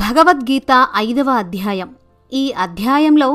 భగవద్గీత ఐదవ అధ్యాయం. ఈ అధ్యాయంలో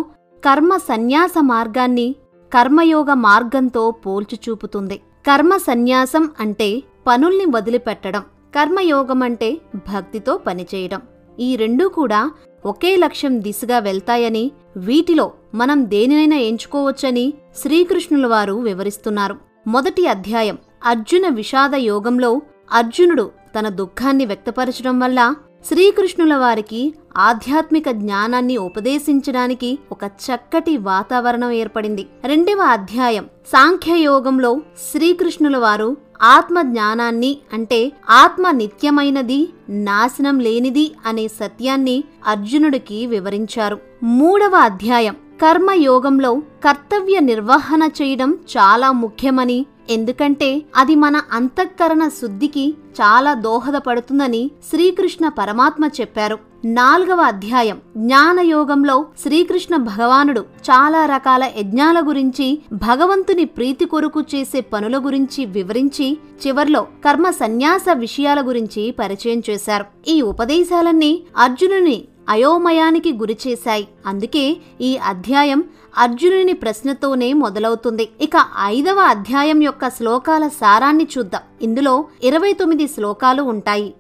కర్మ సన్యాస మార్గాన్ని కర్మయోగ మార్గంతో పోల్చిచూపుతుంది. కర్మ సన్యాసం అంటే పనుల్ని వదిలిపెట్టడం. కర్మయోగం అంటే భక్తితో పనిచేయడం. ఈ రెండూ కూడా ఒకే లక్ష్యం దిశగా వెళ్తాయని వీటిలో మనం దేనినైనా ఎంచుకోవచ్చని శ్రీకృష్ణుల వారు వివరిస్తున్నారు. మొదటి అధ్యాయం అర్జున విషాద యోగంలో అర్జునుడు తన దుఃఖాన్ని వ్యక్తపరచడం వల్ల శ్రీకృష్ణుల వారికి ఆధ్యాత్మిక జ్ఞానాన్ని ఉపదేశించడానికి ఒక చక్కటి వాతావరణం ఏర్పడింది. రెండవ అధ్యాయం. సాంఖ్యయోగంలో శ్రీకృష్ణుల వారు ఆత్మ జ్ఞానాన్ని అంటే ఆత్మ నిత్యమైనది నాశనం లేనిది అనే సత్యాన్ని అర్జునుడికి వివరించారు. మూడవ అధ్యాయం. కర్మయోగంలో కర్తవ్య నిర్వహణ చేయడం చాలా ముఖ్యమని ఎందుకంటే అది మన అంతఃకరణ శుద్ధికి చాలా దోహదపడుతుందని శ్రీకృష్ణ పరమాత్మ చెప్పారు. నాలుగవ అధ్యాయం. జ్ఞానయోగంలో శ్రీకృష్ణ భగవానుడు చాలా రకాల యజ్ఞాల గురించి భగవంతుని ప్రీతి కొరకు చేసే పనుల గురించి వివరించి చివర్లో కర్మ సన్యాస విషయాల గురించి పరిచయం చేశారు. ఈ ఉపదేశాలన్నీ అర్జునుని అయోమయానికి గురిచేశాయి అందుకే ఈ అధ్యాయం అర్జునుని ప్రశ్నతోనే మొదలవుతుంది. ఇక ఐదవ అధ్యాయం యొక్క శ్లోకాల సారాన్ని చూద్దాం. ఇందులో ఇరవై తొమ్మిది శ్లోకాలు ఉంటాయి.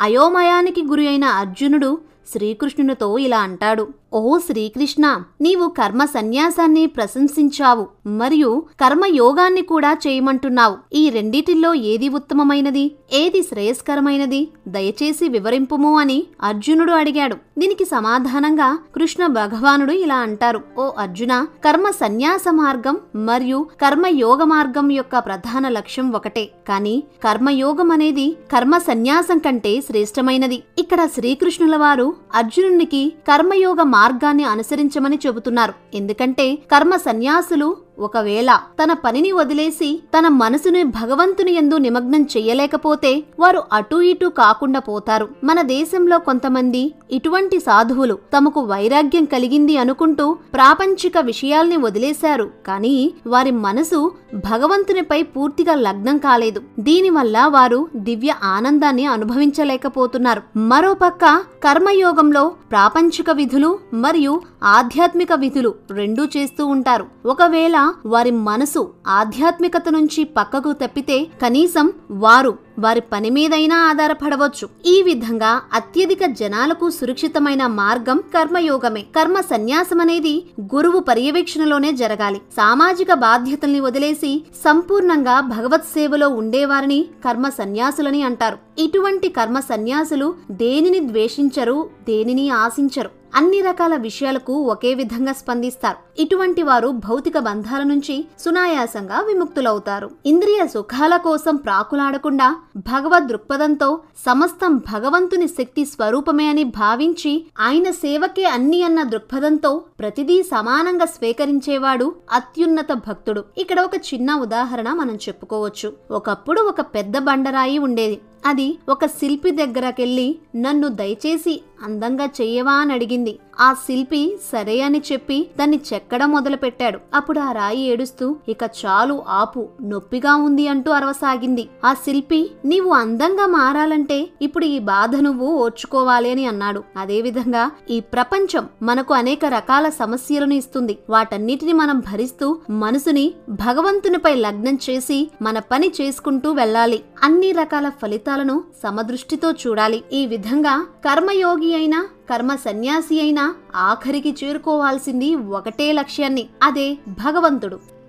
అయోమయానికి గురి అయిన అర్జునుడు శ్రీకృష్ణునితో ఇలా అంటాడు. ఓ శ్రీకృష్ణ నీవు కర్మ సన్యాసాన్ని ప్రశంసించావు మరియు కర్మ యోగాన్ని కూడా చేయమంటున్నావు. ఈ రెండిటిల్లో ఏది ఉత్తమమైనది? ఏది శ్రేయస్కరమైనది? దయచేసి వివరింపుము అని అర్జునుడు అడిగాడు. దీనికి సమాధానంగా కృష్ణ భగవానుడు ఇలా అంటారు. ఓ అర్జున కర్మ సన్యాస మార్గం మరియు కర్మ యోగ మార్గం యొక్క ప్రధాన లక్ష్యం ఒకటే. కానీ కర్మయోగం అనేది కర్మ సన్యాసం కంటే శ్రేష్టమైనది. ఇక్కడ శ్రీకృష్ణుల వారు అర్జునునికి కర్మయోగ మార్గాన్ని అనుసరించమని చెబుతున్నారు. ఎందుకంటే కర్మ సన్యాసులు ఒకవేళ తన పనిని వదిలేసి తన మనసుని భగవంతుని ఎందు నిమగ్నం చెయ్యలేకపోతే వారు అటూ ఇటూ కాకుండా పోతారు. మన దేశంలో కొంతమంది ఇటువంటి సాధువులు తమకు వైరాగ్యం కలిగింది అనుకుంటూ ప్రాపంచిక విషయాల్ని వదిలేశారు. కానీ వారి మనసు భగవంతునిపై పూర్తిగా లగ్నం కాలేదు. దీనివల్ల వారు దివ్య ఆనందాన్ని అనుభవించలేకపోతున్నారు. మరోపక్క కర్మయోగంలో ప్రాపంచిక విధులు మరియు ఆధ్యాత్మిక విధులు రెండూ చేస్తూ ఉంటారు. ఒకవేళ వారి మనసు ఆధ్యాత్మికత నుంచి పక్కకు తప్పితే కనీసం వారు వారి పని మీదైనా ఆధారపడవచ్చు. ఈ విధంగా అత్యధిక జనాలకు సురక్షితమైన మార్గం కర్మయోగమే. కర్మ సన్యాసం అనేది గురువు పర్యవేక్షణలోనే జరగాలి. సామాజిక బాధ్యతల్ని వదిలేసి సంపూర్ణంగా భగవత్ సేవలో ఉండేవారిని కర్మ సన్యాసులని అంటారు. ఇటువంటి కర్మ సన్యాసులు దేనిని ద్వేషించరు దేనిని ఆశించరు. అన్ని రకాల విషయాలకు ఒకే విధంగా స్పందిస్తారు. ఇటువంటి వారు భౌతిక బంధాల నుంచి సునాయాసంగా విముక్తులవుతారు. ఇంద్రియ సుఖాల కోసం ప్రాకులాడకుండా భగవద్ దృక్పథంతో సమస్తం భగవంతుని శక్తి స్వరూపమే అని భావించి ఆయన సేవకే అన్ని అన్న దృక్పథంతో ప్రతిదీ సమానంగా స్వీకరించేవాడు అత్యున్నత భక్తుడు. ఇక్కడ ఒక చిన్న ఉదాహరణ మనం చెప్పుకోవచ్చు. ఒకప్పుడు ఒక పెద్ద బండరాయి ఉండేది. అది ఒక శిల్పి దగ్గరకెళ్ళి నన్ను దయచేసి అందంగా చెయ్యవా అని అడిగింది. ఆ శిల్పి సరే అని చెప్పి దాన్ని చెక్కడం మొదలుపెట్టాడు. అప్పుడు ఆ రాయి ఏడుస్తూ ఇక చాలు ఆపు నొప్పిగా ఉంది అంటూ అరవసాగింది. ఆ శిల్పి నీవు అందంగా మారాలంటే ఇప్పుడు ఈ బాధ నువ్వు ఓర్చుకోవాలి అని అన్నాడు. అదేవిధంగా ఈ ప్రపంచం మనకు అనేక రకాల సమస్యలను ఇస్తుంది. వాటన్నిటిని మనం భరిస్తూ మనసుని భగవంతునిపై లగ్నం చేసి మన పని చేసుకుంటూ వెళ్ళాలి. అన్ని రకాల ఫలితాలను సమదృష్టితో చూడాలి. ఈ విధంగా కర్మయోగి అయినా కర్మ సన్యాసి అయినా ఆఖరికి చేరుకోవాల్సింది ఒకటే లక్ష్యాన్ని అదే భగవంతుడు.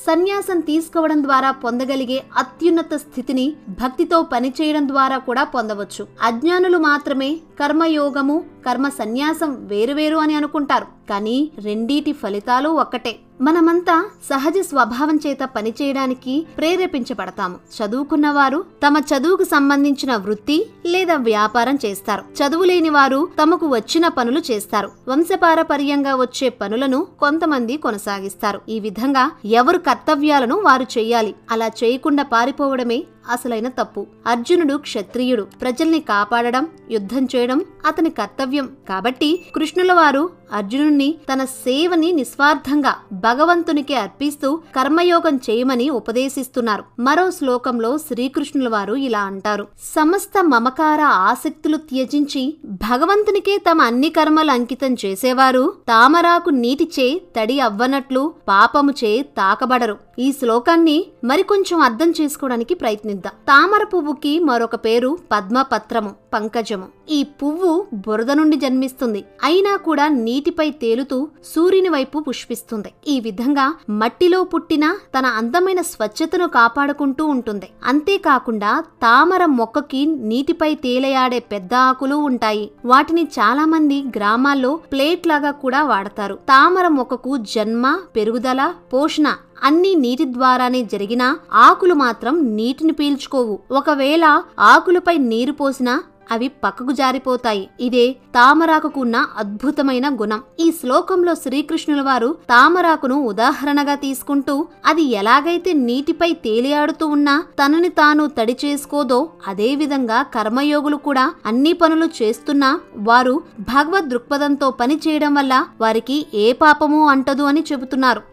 సన్యాసం తీసుకోవడం ద్వారా పొందగలిగే అత్యున్నత స్థితిని భక్తితో పనిచేయడం ద్వారా కూడా పొందవచ్చు. అజ్ఞానులు మాత్రమే కర్మయోగము కర్మ సన్యాసం వేరువేరు అని అనుకుంటారు. కానీ రెండీటి ఫలితాలు ఒక్కటే. మనమంతా సహజ స్వభావం చేత పనిచేయడానికి ప్రేరేపించబడతాము. చదువుకున్న వారు తమ చదువుకు సంబంధించిన వృత్తి లేదా వ్యాపారం చేస్తారు. చదువు లేని వారు తమకు వచ్చిన పనులు చేస్తారు. వంశపారపర్యంగా వచ్చే పనులను కొంతమంది కొనసాగిస్తారు. ఈ విధంగా ఎవరు కర్తవ్యాలను వారు చేయాలి. అలా చేయకుండా పారిపోవడమే అసలైన తప్పు. అర్జునుడు క్షత్రియుడు. ప్రజల్ని కాపాడడం యుద్ధం చేయడం అతని కర్తవ్యం. కాబట్టి కృష్ణుల వారు అర్జునుణ్ణి తన సేవని నిస్వార్థంగా భగవంతునికి అర్పిస్తూ కర్మయోగం చేయమని ఉపదేశిస్తున్నారు. మరో శ్లోకంలో శ్రీకృష్ణుల వారు ఇలా అంటారు. సమస్త మమకార ఆసక్తులు త్యజించి భగవంతునికే తమ అన్ని కర్మలు అంకితం చేసేవారు తామరాకు నీటిచే తడి అవ్వనట్లు పాపముచే తాకబడరు. ఈ శ్లోకాన్ని మరికొంచెం అర్థం చేసుకోవడానికి నింద. తామర పువ్వుకి మరొక పేరు పద్మపత్రము. పంకజము. ఈ పువ్వు బురద నుండి జన్మిస్తుంది. అయినా కూడా నీటిపై తేలుతూ సూర్యుని వైపు పుష్పిస్తుంది. ఈ విధంగా మట్టిలో పుట్టిన తన అందమైన స్వచ్ఛతను కాపాడుకుంటూ ఉంటుంది. అంతేకాకుండా తామర మొక్కకి నీటిపై తేలయాడే పెద్ద ఆకులు ఉంటాయి. వాటిని చాలా మంది గ్రామాల్లో ప్లేట్ లాగా కూడా వాడతారు. తామర మొక్కకు జన్మ పెరుగుదల పోషణ అన్ని నీటి ద్వారానే జరిగినా ఆకులు మాత్రం నీటిని పీల్చుకోవు. ఒకవేళ ఆకులపై నీరు పోసినా అవి పక్కకు జారిపోతాయి. ఇదే తామరాకుకున్న అద్భుతమైన గుణం. ఈ శ్లోకంలో శ్రీకృష్ణుల వారు తామరాకును ఉదాహరణగా తీసుకుంటూ అది ఎలాగైతే నీటిపై తేలియాడుతూ ఉన్నా తనని తాను తడి చేసుకోదో అదేవిధంగా కర్మయోగులు కూడా అన్ని పనులు చేస్తున్నా వారు భగవద్ దృక్పథంతో పని చేయడం వల్ల వారికి ఏ పాపము అంటదు అని చెబుతున్నారు.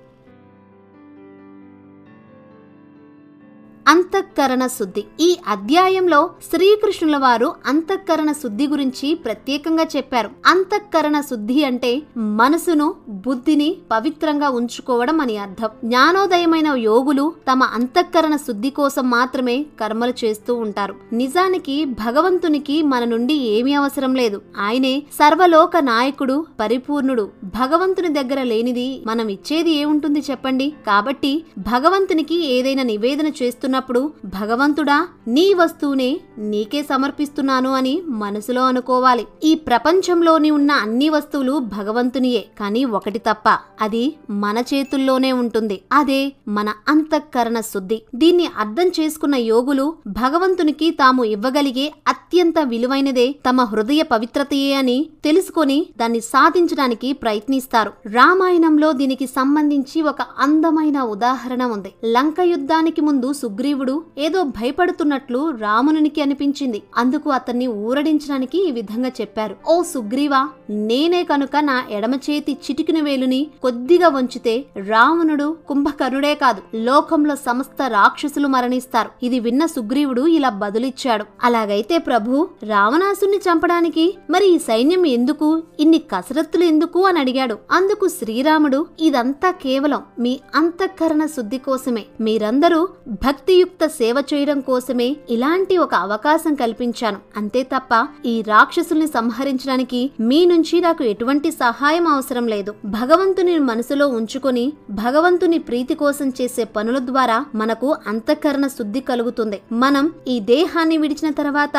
అంతఃకరణ శుద్ధి. ఈ అధ్యాయంలో శ్రీకృష్ణుల వారు అంతఃకరణ శుద్ధి గురించి ప్రత్యేకంగా చెప్పారు. అంతఃకరణ శుద్ధి అంటే మనసును బుద్ధిని పవిత్రంగా ఉంచుకోవడం అని అర్థం. జ్ఞానోదయమైన యోగులు తమ అంతఃకరణ శుద్ధి కోసం మాత్రమే కర్మలు చేస్తూ ఉంటారు. నిజానికి భగవంతునికి మన నుండి ఏమీ అవసరం లేదు. ఆయనే సర్వలోక నాయకుడు పరిపూర్ణుడు. భగవంతుని దగ్గర లేనిది మనం ఇచ్చేది ఏముంటుంది చెప్పండి? కాబట్టి భగవంతునికి ఏదైనా నివేదన చేస్తున్న చేస్తున్నప్పుడు భగవంతుడా నీ వస్తువునే నీకే సమర్పిస్తున్నాను అని మనసులో అనుకోవాలి. ఈ ప్రపంచంలోని ఉన్న అన్ని వస్తువులు భగవంతునియే కానీ ఒకటి తప్ప అది మన చేతుల్లోనే ఉంటుంది. అదే మన అంతఃకరణ శుద్ధి. దీన్ని అర్థం చేసుకున్న యోగులు భగవంతునికి తాము ఇవ్వగలిగే అత్యంత విలువైనదే తమ హృదయ పవిత్రతయే అని తెలుసుకొని దాన్ని సాధించడానికి ప్రయత్నిస్తారు. రామాయణంలో దీనికి సంబంధించి ఒక అందమైన ఉదాహరణ ఉంది. లంక యుద్ధానికి ముందు సుగ్రీ సుగ్రీవుడు ఏదో భయపడుతున్నట్లు రామునికి అనిపించింది. అందుకు అతన్ని ఊరడించడానికి ఈ విధంగా చెప్పారు. ఓ సుగ్రీవా నేనే కనుక నా ఎడమ చేతి చిటికిన వేలుని కొద్దిగా వంచితే రావణుడు కుంభకర్ణుడే కాదు లోకంలో సమస్త రాక్షసులు మరణిస్తారు. ఇది విన్న సుగ్రీవుడు ఇలా బదులిచ్చాడు. అలాగైతే ప్రభు రావణాసుని చంపడానికి మరి ఈ సైన్యం ఎందుకు ఇన్ని కసరత్తులు ఎందుకు అని అడిగాడు. అందుకు శ్రీరాముడు ఇదంతా కేవలం మీ అంతఃకరణ శుద్ధి కోసమే. మీరందరూ భక్తి భక్తియుక్త సేవ చేయడం కోసమే ఇలాంటి ఒక అవకాశం కల్పించాను. అంతే తప్ప ఈ రాక్షసుల్ని సంహరించడానికి మీ నుంచి నాకు ఎటువంటి సహాయం అవసరం లేదు. భగవంతుని మనసులో ఉంచుకొని భగవంతుని ప్రీతి కోసం చేసే పనుల ద్వారా మనకు అంతఃకరణ శుద్ధి కలుగుతుంది. మనం ఈ దేహాన్ని విడిచిన తర్వాత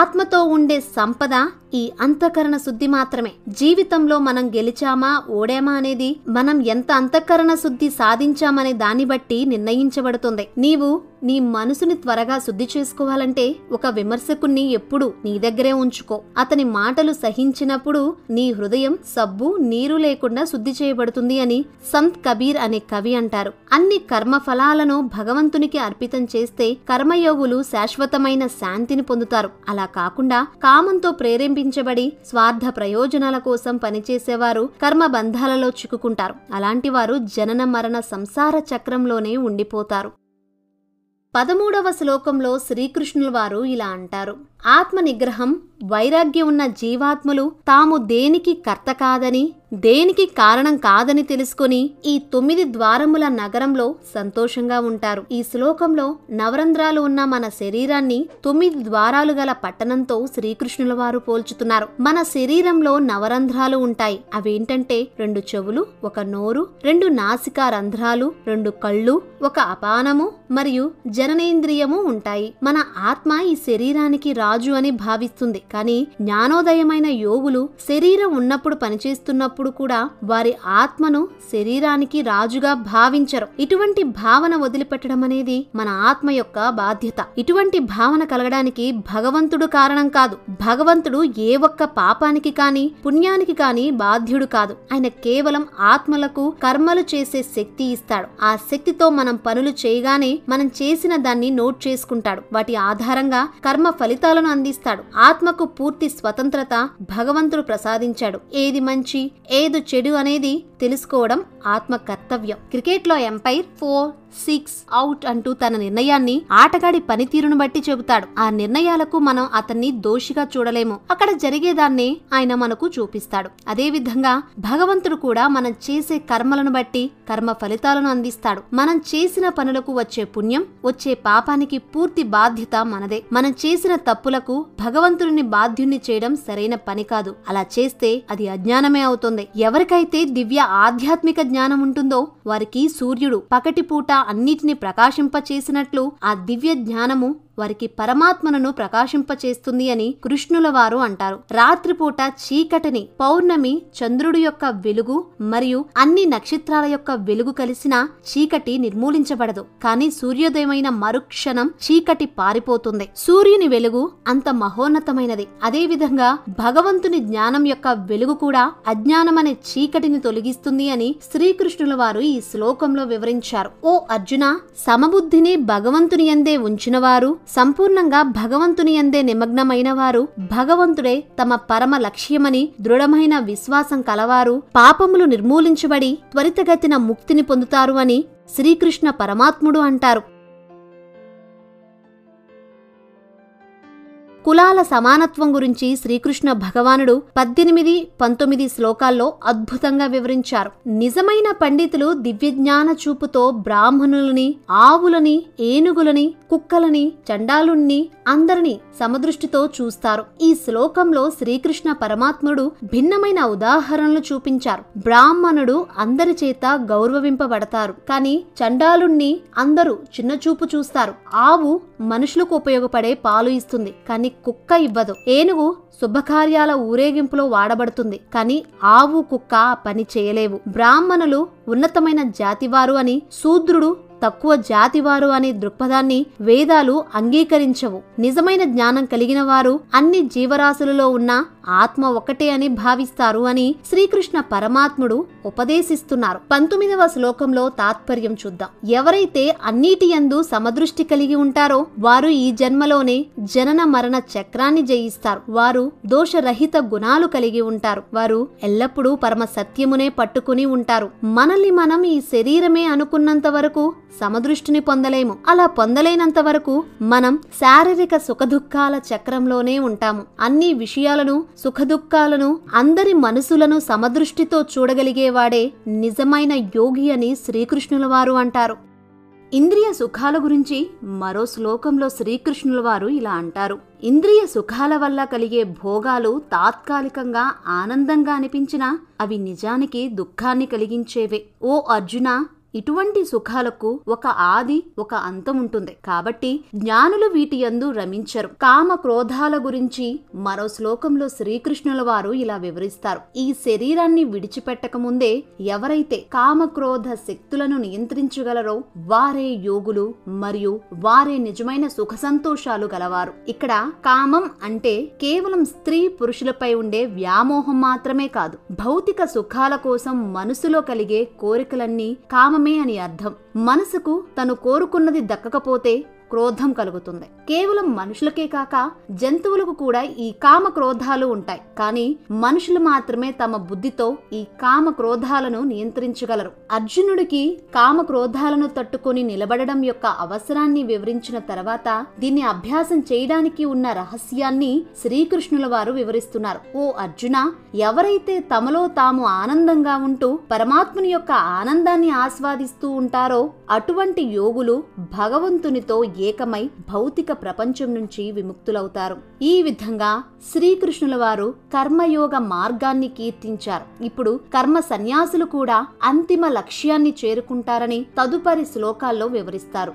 ఆత్మతో ఉండే సంపద ఈ అంతఃకరణ శుద్ధి మాత్రమే. జీవితంలో మనం గెలిచామా ఓడామా అనేది మనం ఎంత అంతఃకరణ శుద్ధి సాధించామనే దాన్ని బట్టి నిర్ణయించబడుతుంది. నీవు నీ మనసుని త్వరగా శుద్ధి చేసుకోవాలంటే ఒక విమర్శకుణ్ణి ఎప్పుడు నీ దగ్గరే ఉంచుకో. అతని మాటలు సహించినప్పుడు నీ హృదయం సబ్బు నీరు లేకుండా శుద్ధి చేయబడుతుంది అని సంత్ కబీర్ అనే కవి అంటారు. అన్ని కర్మ ఫలాలను భగవంతునికి అర్పితం చేస్తే కర్మయోగులు శాశ్వతమైన శాంతిని పొందుతారు. అలా కాకుండా కామంతో ప్రేరేపించబడి స్వార్థ ప్రయోజనాల కోసం పనిచేసేవారు కర్మబంధాలలో చిక్కుకుంటారు. అలాంటి వారు జనన మరణ సంసార చక్రంలోనే ఉండిపోతారు. పదమూడవ శ్లోకంలో శ్రీకృష్ణుల వారు ఇలా అంటారు. ఆత్మ నిగ్రహం వైరాగ్యం ఉన్న జీవాత్మలు తాము దేనికి కర్త కాదని దేనికి కారణం కాదని తెలుసుకొని ఈ తొమ్మిది ద్వారముల నగరంలో సంతోషంగా ఉంటారు. ఈ శ్లోకంలో నవరంధ్రాలు ఉన్న మన శరీరాన్ని తొమ్మిది ద్వారాలు గల పట్టణంతో శ్రీకృష్ణుల వారు పోల్చుతున్నారు. మన శరీరంలో నవరంధ్రాలు ఉంటాయి. అవేంటంటే రెండు చెవులు ఒక నోరు రెండు నాసికా రంధ్రాలు రెండు కళ్ళు ఒక అపానము మరియు జననేంద్రియము ఉంటాయి. మన ఆత్మ ఈ శరీరానికి రాజు అని భావిస్తుంది. కానీ జ్ఞానోదయమైన యోగులు శరీరం ఉన్నప్పుడు పనిచేస్తున్నప్పుడు కూడా వారి ఆత్మను శరీరానికి రాజుగా భావించరు. ఇటువంటి భావన వదిలిపెట్టడం అనేది మన ఆత్మ యొక్క బాధ్యత. ఇటువంటి భావన కలగడానికి భగవంతుడు కారణం కాదు. భగవంతుడు ఏ ఒక్క పాపానికి కాని పుణ్యానికి కాని బాధ్యుడు కాదు. ఆయన కేవలం ఆత్మలకు కర్మలు చేసే శక్తి ఇస్తాడు. ఆ శక్తితో మనం పనులు చేయగానే మనం చేసిన దాన్ని నోట్ చేసుకుంటాడు. వాటి ఆధారంగా కర్మ ఫలితాలను అందిస్తాడు. ఆత్మకు పూర్తి స్వతంత్రత భగవంతుడు ప్రసాదించాడు. ఏది మంచి ఏది చెడు అనేది తెలుసుకోవడం ఆత్మ కర్తవ్యం క్రికెట్లో ఎంపైర్ ఫోర్ సిక్స్ అవుట్ అంటూ తన నిర్ణయాన్ని ఆటగాడి పనితీరును బట్టి చెబుతాడు. ఆ నిర్ణయాలకు మనం అతన్ని దోషిగా చూడలేము. అక్కడ జరిగేదాన్ని ఆయన మనకు చూపిస్తాడు. అదేవిధంగా భగవంతుడు కూడా మనం చేసే కర్మలను బట్టి కర్మ ఫలితాలను అందిస్తాడు. మనం చేసిన పనులకు వచ్చే పుణ్యం వచ్చే పాపానికి పూర్తి బాధ్యత మనదే. మనం చేసిన తప్పులకు భగవంతుడిని బాధ్యుణ్ణి చేయడం సరైన పని కాదు. అలా చేస్తే అది అజ్ఞానమే అవుతుంది. ఎవరికైతే దివ్య ఆధ్యాత్మిక జ్ఞానం ఉంటుందో వారికి సూర్యుడు పకటిపూట అన్నిటిని ప్రకాశింపచేసినట్లు ఆ దివ్య జ్ఞానము వారికి పరమాత్మను ప్రకాశింపచేస్తుంది అని కృష్ణుల వారు అంటారు. రాత్రిపూట చీకటిని పౌర్ణమి చంద్రుడి యొక్క వెలుగు మరియు అన్ని నక్షత్రాల యొక్క వెలుగు కలిసిన చీకటి నిర్మూలించబడదు. కానీ సూర్యోదయమైన మరుక్షణం చీకటి పారిపోతుంది. సూర్యుని వెలుగు అంత మహోన్నతమైనది. అదేవిధంగా భగవంతుని జ్ఞానం యొక్క వెలుగు కూడా అజ్ఞానమనే చీకటిని తొలగిస్తుంది అని శ్రీకృష్ణుల వారు ఈ శ్లోకంలో వివరించారు. ఓ అర్జున సమబుద్ధిని భగవంతుని ఎందే ఉంచినవారు సంపూర్ణంగా భగవంతుని అందే నిమగ్నమైన వారు భగవంతుడే తమ పరమ లక్ష్యమని దృఢమైన విశ్వాసం కలవారు పాపములు నిర్మూలించబడి త్వరితగతిన ముక్తిని పొందుతారు అని శ్రీకృష్ణ పరమాత్ముడు అంటారు. కులాల సమానత్వం గురించి శ్రీకృష్ణ భగవానుడు పద్దెనిమిది పంతొమ్మిది శ్లోకాల్లో అద్భుతంగా వివరించారు. నిజమైన పండితులు దివ్యజ్ఞాన చూపుతో బ్రాహ్మణులని ఆవులని ఏనుగులని కుక్కలని చండాలుణ్ణి అందరినీ సమదృష్టితో చూస్తారు. ఈ శ్లోకంలో శ్రీకృష్ణ పరమాత్ముడు భిన్నమైన ఉదాహరణలు చూపించారు. బ్రాహ్మణుడు అందరి చేత గౌరవింపబడతారు. కానీ చండాలుణ్ణి అందరూ చిన్నచూపు చూస్తారు. ఆవు మనుషులకు ఉపయోగపడే పాలు ఇస్తుంది. కానీ కుక్క ఇవ్వదు. ఏనుగు శుభకార్యాల ఊరేగింపులో వాడబడుతుంది. కానీ ఆవు కుక్క పని చేయలేవు. బ్రాహ్మణులు ఉన్నతమైన జాతివారు అని శూద్రుడు తక్కువ జాతివారు అనే దృక్పథాన్ని వేదాలు అంగీకరించవు. నిజమైన జ్ఞానం కలిగిన వారు అన్ని జీవరాశులలో ఉన్న ఆత్మ ఒకటే అని భావిస్తారు అని శ్రీకృష్ణ పరమాత్ముడు ఉపదేశిస్తున్నారు. పంతొమ్మిదవ శ్లోకంలో తాత్పర్యం చూద్దాం. ఎవరైతే అన్నిటి యందు సమదృష్టి కలిగి ఉంటారో వారు ఈ జన్మలోనే జనన మరణ చక్రాన్ని జయిస్తారు. వారు దోషరహిత గుణాలు కలిగి ఉంటారు. వారు ఎల్లప్పుడూ పరమ సత్యమునే పట్టుకుని ఉంటారు. మనల్ని మనం ఈ శరీరమే అనుకున్నంత వరకు సమదృష్టిని పొందలేము. అలా పొందలేనంత వరకు మనం శారీరక సుఖదుఖాల చక్రంలోనే ఉంటాము. అన్ని విషయాలను సుఖదుఖాలను అందరి మనసులను సమదృష్టితో చూడగలిగేవాడే నిజమైన యోగి అని శ్రీకృష్ణుల వారు అంటారు. ఇంద్రియ సుఖాల గురించి మరో శ్లోకంలో శ్రీకృష్ణుల వారు ఇలా అంటారు. ఇంద్రియ సుఖాల వల్ల కలిగే భోగాలు తాత్కాలికంగా ఆనందంగా అనిపించినా అవి నిజానికి దుఃఖాన్ని కలిగించేవే. ఓ అర్జున ఇటువంటి సుఖాలకు ఒక ఆది ఒక అంతం ఉంటుంది. కాబట్టి జ్ఞానులు వీటి యందు రమించరు. కామ క్రోధాల గురించి మరో శ్లోకంలో శ్రీకృష్ణుల వారు ఇలా వివరిస్తారు. ఈ శరీరాన్ని విడిచిపెట్టక ముందే ఎవరైతే కామ క్రోధ శక్తులను నియంత్రించగలరో వారే యోగులు మరియు వారే నిజమైన సుఖ సంతోషాలు గలవారు. ఇక్కడ కామం అంటే కేవలం స్త్రీ పురుషులపై ఉండే వ్యామోహం మాత్రమే కాదు. భౌతిక సుఖాల కోసం మనసులో కలిగే కోరికలన్నీ కామం అని అర్థం. మనసుకు తను కోరుకున్నది దక్కకపోతే క్రోధం కలుగుతుంది. కేవలం మనుషులకే కాక జంతువులకు కూడా ఈ కామ క్రోధాలు ఉంటాయి. కానీ మనుషులు మాత్రమే తమ బుద్ధితో ఈ కామ క్రోధాలను నియంత్రించగలరు. అర్జునుడికి కామ క్రోధాలను తట్టుకొని నిలబడడం యొక్క అవసరాన్ని వివరించిన తర్వాత దీన్ని అభ్యాసం చేయడానికి ఉన్న రహస్యాన్ని శ్రీకృష్ణుల వారు వివరిస్తున్నారు. ఓ అర్జున ఎవరైతే తమలో తాము ఆనందంగా ఉంటూ పరమాత్ముని యొక్క ఆనందాన్ని ఆస్వాదిస్తూ ఉంటారో అటువంటి యోగులు భగవంతునితో ఏకమై భౌతిక ప్రపంచం నుంచి విముక్తులవుతారు. ఈ విధంగా శ్రీకృష్ణుల వారు కర్మయోగ మార్గాన్ని కీర్తించారు. ఇప్పుడు కర్మ సన్యాసులు కూడా అంతిమ లక్ష్యాన్ని చేరుకుంటారని తదుపరి శ్లోకాల్లో వివరిస్తారు.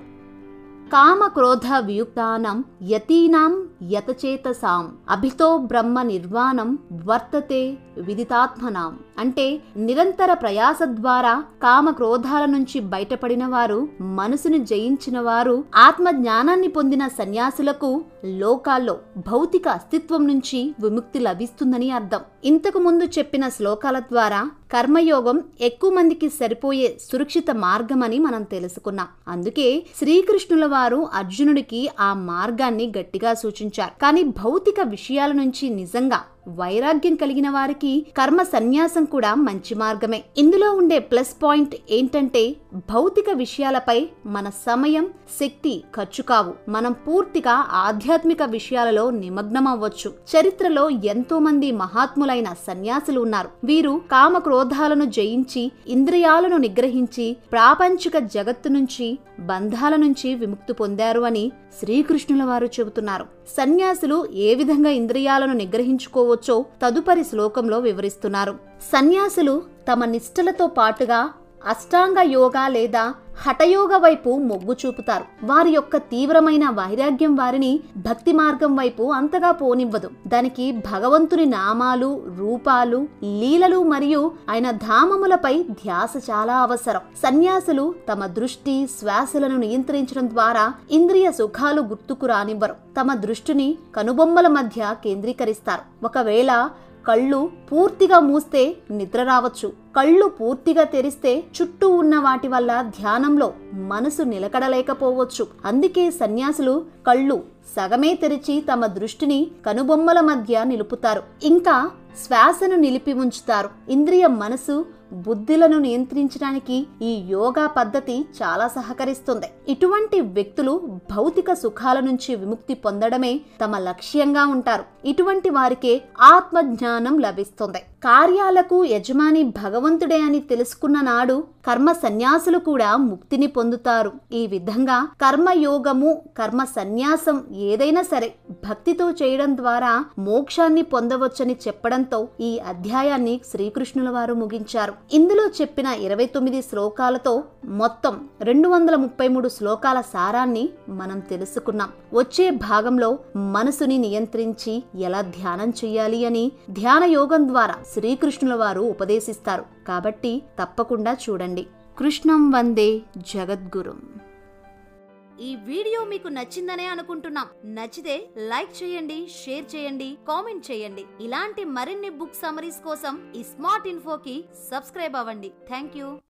కామ క్రోధ వియుక్తానం యతీనాం యతచేతసాం. అభితో బ్రహ్మ నిర్వాణం వర్తతే విదితాత్మనాం. అంటే నిరంతర ప్రయాస ద్వారా కామ క్రోధాల నుంచి బయటపడిన వారు మనసును జయించిన వారు ఆత్మ జ్ఞానాన్ని పొందిన సన్యాసులకు లోకాల్లో భౌతిక అస్తిత్వం నుంచి విముక్తి లభిస్తుందని అర్థం. ఇంతకు ముందు చెప్పిన శ్లోకాల ద్వారా కర్మయోగం ఎక్కువ మందికి సరిపోయే సురక్షిత మార్గమని మనం తెలుసుకున్నాం. అందుకే శ్రీకృష్ణుల వారు అర్జునుడికి ఆ మార్గాన్ని గట్టిగా సూచించారు. కానీ భౌతిక విషయాల నుంచి నిజంగా వైరాగ్యం కలిగిన వారికి కర్మ సన్యాసం కూడా మంచి మార్గమే. ఇందులో ఉండే ప్లస్ పాయింట్ ఏంటంటే భౌతిక విషయాలపై మన సమయం శక్తి ఖర్చు కావు. మనం పూర్తిగా ఆధ్యాత్మిక విషయాలలో నిమగ్నమవ్వచ్చు. చరిత్రలో ఎంతో మంది మహాత్ములైన సన్యాసులు ఉన్నారు. వీరు కామ క్రోధాలను జయించి ఇంద్రియాలను నిగ్రహించి ప్రాపంచిక జగత్తు నుంచి బంధాల నుంచి విముక్తి పొందారు అని శ్రీకృష్ణుల వారు చెబుతున్నారు. సన్యాసులు ఏ విధంగా ఇంద్రియాలను నిగ్రహించుకోవచ్చో తదుపరి శ్లోకంలో వివరిస్తున్నారు. సన్యాసులు తమ నిష్ఠలతో పాటుగా అష్టాంగ యోగా లేదా హఠయోగ వైపు మొగ్గు చూపుతారు. వారి యొక్క తీవ్రమైన వైరాగ్యం వారిని భక్తి మార్గం వైపు అంతగా పోనివ్వదు. దానికి భగవంతుని నామాలు రూపాలు లీలలు మరియు ఆయన ధామములపై ధ్యాస చాలా అవసరం. సన్యాసులు తమ దృష్టి శ్వాసలను నియంత్రించడం ద్వారా ఇంద్రియ సుఖాలు గుర్తుకు రానివ్వరు. తమ దృష్టిని కనుబొమ్మల మధ్య కేంద్రీకరిస్తారు. ఒకవేళ కళ్ళు పూర్తిగా మూస్తే నిద్ర రావచ్చు. కళ్ళు పూర్తిగా తెరిస్తే చుట్టూ ఉన్న వాటి వల్ల ధ్యానంలో మనసు నిలకడలేకపోవచ్చు. అందుకే సన్యాసులు కళ్ళు సగమే తెరిచి తమ దృష్టిని కనుబొమ్మల మధ్య నిలుపుతారు. ఇంకా శ్వాసను నిలిపి ఉంచుతారు. ఇంద్రియ మనసు బుద్ధులను నియంత్రించడానికి ఈ యోగా పద్ధతి చాలా సహకరిస్తుంది. ఇటువంటి వ్యక్తులు భౌతిక సుఖాల నుంచి విముక్తి పొందడమే తమ లక్ష్యంగా ఉంటారు. ఇటువంటి వారికే ఆత్మజ్ఞానం లభిస్తుంది. కార్యాలకు యజమాని భగవంతుడే అని తెలుసుకున్న నాడు కర్మ సన్యాసులు కూడా ముక్తిని పొందుతారు. ఈ విధంగా కర్మయోగము కర్మ సన్యాసం ఏదైనా సరే భక్తితో చేయడం ద్వారా మోక్షాన్ని పొందవచ్చని చెప్పడంతో ఈ అధ్యాయాన్ని శ్రీకృష్ణుల వారు ముగించారు. ఇందులో చెప్పిన ఇరవై తొమ్మిది శ్లోకాలతో మొత్తం రెండు వందల ముప్పై మూడు శ్లోకాల సారాన్ని మనం తెలుసుకున్నాం. వచ్చే భాగంలో మనసుని నియంత్రించి ఎలా ధ్యానం చెయ్యాలి అని ధ్యాన యోగం ద్వారా శ్రీకృష్ణుల వారు ఉపదేశిస్తారు. కాబట్టి తప్పకుండా చూడండి. కృష్ణం వందే జగద్గురు. ఈ వీడియో మీకు నచ్చిందనే అనుకుంటున్నాం. నచ్చితే లైక్ చేయండి షేర్ చేయండి కామెంట్ చేయండి. ఇలాంటి మరిన్ని బుక్ సమరీస్ కోసం ఈ స్మార్ట్ ఇన్ఫోకి సబ్స్క్రైబ్ అవ్వండి. Thank you